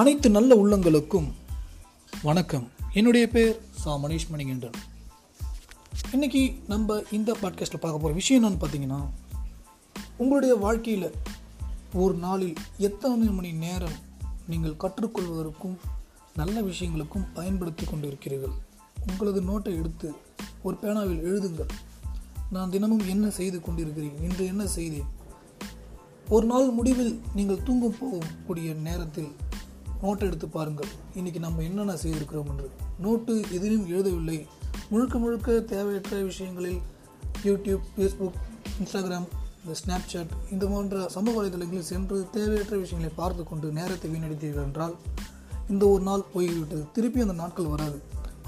அனைத்து நல்ல உள்ளங்களுக்கும் வணக்கம். என்னுடைய பேர் சா. மணீஷ் மணிகண்டன். இன்னைக்கு நம்ம இந்த பாட்காஸ்ட்டில் பார்க்க போகிற விஷயம் என்னன்னு பார்த்தீங்கன்னா உங்களுடைய வாழ்க்கையில் ஒரு நாளில் எத்தனை மணி நேரம் நீங்கள் கற்றுக்கொள்வதற்கும் நல்ல விஷயங்களுக்கும் பயன்படுத்தி கொண்டிருக்கிறீர்கள்? உங்களது நோட்டை எடுத்து ஒரு பேனாவில் எழுதுங்கள். நான் தினமும் என்ன செய்து கொண்டிருக்கிறேன்? இன்று என்ன செய்தேன்? ஒரு நாள் முடிவில் நீங்கள் தூங்கும் போகக்கூடிய நேரத்தில் நோட்டை எடுத்து பாருங்கள். இன்றைக்கி நம்ம என்னென்ன செய்திருக்கிறோம் என்று நோட்டு எதிலும் எழுதவில்லை. முழுக்க முழுக்க தேவையற்ற விஷயங்களில் யூடியூப் ஃபேஸ்புக் இன்ஸ்டாகிராம் இந்த ஸ்னாப்சாட் இந்த போன்ற சமூக வலைதளங்களில் சென்று தேவையற்ற விஷயங்களை பார்த்து கொண்டு நேரத்தை வீணடித்தீர்கள் என்றால் இந்த ஒரு நாள் போய்விட்டது. திருப்பி அந்த நாட்கள் வராது.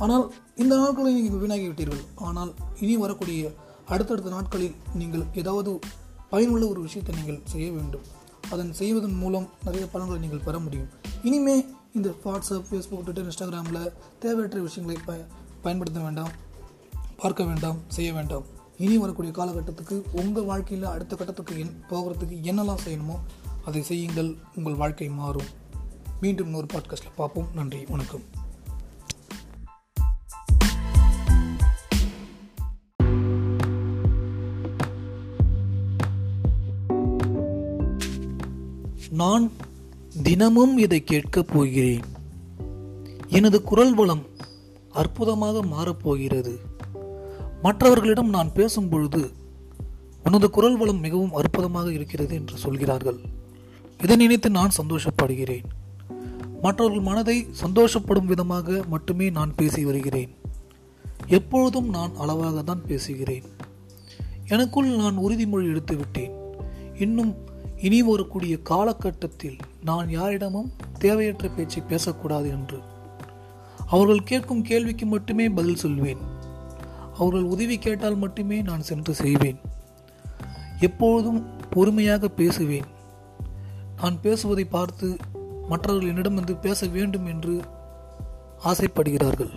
ஆனால் இந்த நாட்களை நீங்கள் வீணாகி விட்டீர்கள் ஆனால் இனி வரக்கூடிய அடுத்தடுத்த நாட்களில் நீங்கள் ஏதாவது பயனுள்ள ஒரு விஷயத்தை நீங்கள் செய்ய வேண்டும். அதன் செய்வதன் மூலம் நிறைய பலன்களை நீங்கள் பெற முடியும். இனிமே இந்த வாட்ஸ்அப் ஃபேஸ்புக் ட்விட்டர் இன்ஸ்டாகிராமில் தேவையற்ற விஷயங்களை ப பயன்படுத்த வேண்டாம் பார்க்க வேண்டாம் செய்ய வேண்டாம். இனி வரக்கூடிய காலகட்டத்துக்கு உங்கள் வாழ்க்கையில் அடுத்த கட்டத்துக்கு என் போகிறதுக்கு என்னெல்லாம் செய்யணுமோ அதை செய்யுங்கள் உங்கள் வாழ்க்கை மாறும். மீண்டும் இன்னொரு பாட்காஸ்ட்டில் பார்ப்போம். நன்றி வணக்கம். நான் தினமும் இதை கேட்கப் போகிறேன். எனது குரல் வளம் அற்புதமாக மாறப்போகிறது. மற்றவர்களிடம் நான் பேசும் பொழுது உனது குரல் வளம் மிகவும் அற்புதமாக இருக்கிறது என்று சொல்கிறார்கள். இதை நினைத்து நான் சந்தோஷப்படுகிறேன். மற்றவர்கள் மனதை சந்தோஷப்படும் விதமாக மட்டுமே நான் பேசி வருகிறேன். எப்பொழுதும் நான் அளவாக தான் பேசுகிறேன். எனக்குள் நான் உறுதிமொழி எடுத்து விட்டேன் இன்னும் இனி வரக்கூடிய காலகட்டத்தில் நான் யாரிடமும் தேவையற்ற பேச்சை பேசக்கூடாது என்று. அவர்கள் கேட்கும் கேள்விக்கு மட்டுமே பதில் சொல்வேன். அவர்கள் உதவி கேட்டால் மட்டுமே நான் சென்று செய்வேன். எப்பொழுதும் பொறுமையாக பேசுவேன். நான் பேசுவதை பார்த்து மற்றவர்கள் என்னிடம் வந்து பேச வேண்டும் என்று ஆசைப்படுகிறார்கள்.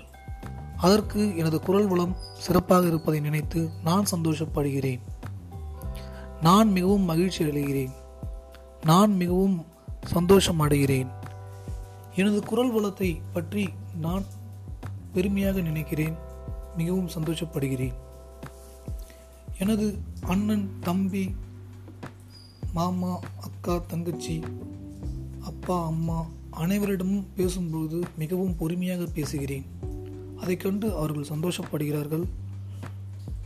அதற்கு எனது குரல் வளம் சிறப்பாக இருப்பதை நினைத்து நான் சந்தோஷப்படுகிறேன். நான் மிகவும் மகிழ்ச்சி அடைகிறேன். நான் மிகவும் சந்தோஷம் அடைகிறேன். எனது குரல் வளத்தை பற்றி நான் பெருமையாக நினைக்கிறேன். மிகவும் சந்தோஷப்படுகிறேன். எனது அண்ணன் தம்பி மாமா அக்கா தங்கச்சி அப்பா அம்மா அனைவரிடமும் பேசும்பொழுது மிகவும் பொறுமையாக பேசுகிறேன். அதை கண்டு அவர்கள் சந்தோஷப்படுகிறார்கள்.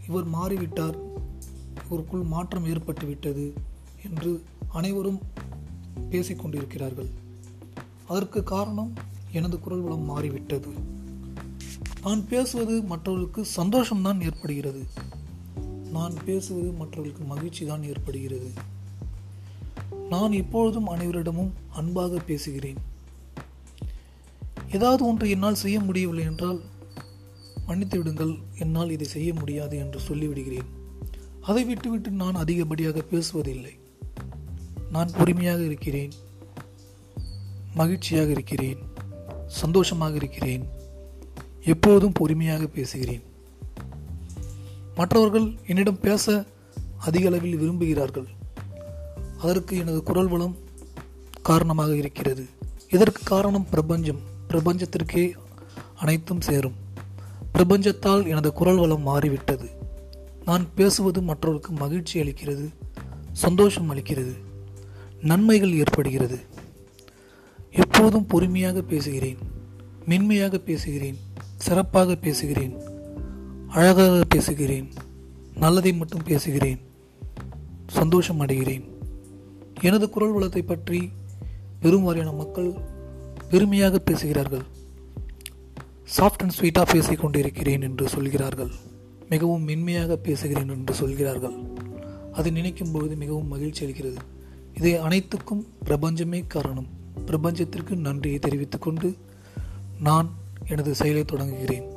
இவர் மாறிவிட்டார். இவருக்குள் மாற்றம் ஏற்பட்டுவிட்டது. என்று அனைவரும் பேசிக்கொண்டிருக்கிறார்கள். அதற்கு காரணம் எனது குரல் வளம் மாறிவிட்டது. நான் பேசுவது மற்றவர்களுக்கு சந்தோஷம்தான் ஏற்படுகிறது. நான் பேசுவது மற்றவர்களுக்கு மகிழ்ச்சி தான் ஏற்படுகிறது. நான் எப்பொழுதும் அனைவரிடமும் அன்பாக பேசுகிறேன். ஏதாவது ஒன்று என்னால் செய்ய முடியவில்லை என்றால் மன்னித்து விடுங்கள் என்னால் இதை செய்ய முடியாது என்று சொல்லிவிடுகிறேன். அதை விட்டுவிட்டு நான் அதிகப்படியாக பேசுவதில்லை. நான் பொறுமையாக இருக்கிறேன். மகிழ்ச்சியாக இருக்கிறேன். சந்தோஷமாக இருக்கிறேன். எப்போதும் பொறுமையாக பேசுகிறேன். மற்றவர்கள் என்னிடம் பேச அதிக அளவில் விரும்புகிறார்கள். அதற்கு எனது குரல் வளம் காரணமாக இருக்கிறது. இதற்கு காரணம் பிரபஞ்சம். பிரபஞ்சத்திற்கே அனைத்தும் சேரும். பிரபஞ்சத்தால் எனது குரல் வளம் மாறிவிட்டது. நான் பேசுவது மற்றவர்களுக்கு மகிழ்ச்சி அளிக்கிறது சந்தோஷம் அளிக்கிறது. நன்மைகள் ஏற்படுகிறது. எப்போதும் பொறுமையாக பேசுகிறேன் மென்மையாக பேசுகிறேன் சிறப்பாக பேசுகிறேன் அழகாக பேசுகிறேன் நல்லதை மட்டும் பேசுகிறேன் சந்தோஷம் அடைகிறேன். எனது குரல் வளத்தை பற்றி பெரும்பாலான மக்கள் பெருமையாக பேசுகிறார்கள். சாஃப்ட் அண்ட் ஸ்வீட்டாக பேசிக் கொண்டிருக்கிறேன் என்று சொல்கிறார்கள். மிகவும் மென்மையாக பேசுகிறேன் என்று சொல்கிறார்கள். அதை நினைக்கும் பொழுது மிகவும் மகிழ்ச்சி அளிக்கிறது. இதை அனைத்துக்கும் பிரபஞ்சமே காரணம். பிரபஞ்சத்திற்கு நன்றியை தெரிவித்துக்கொண்டு நான் எனது செயலை தொடங்குகிறேன்.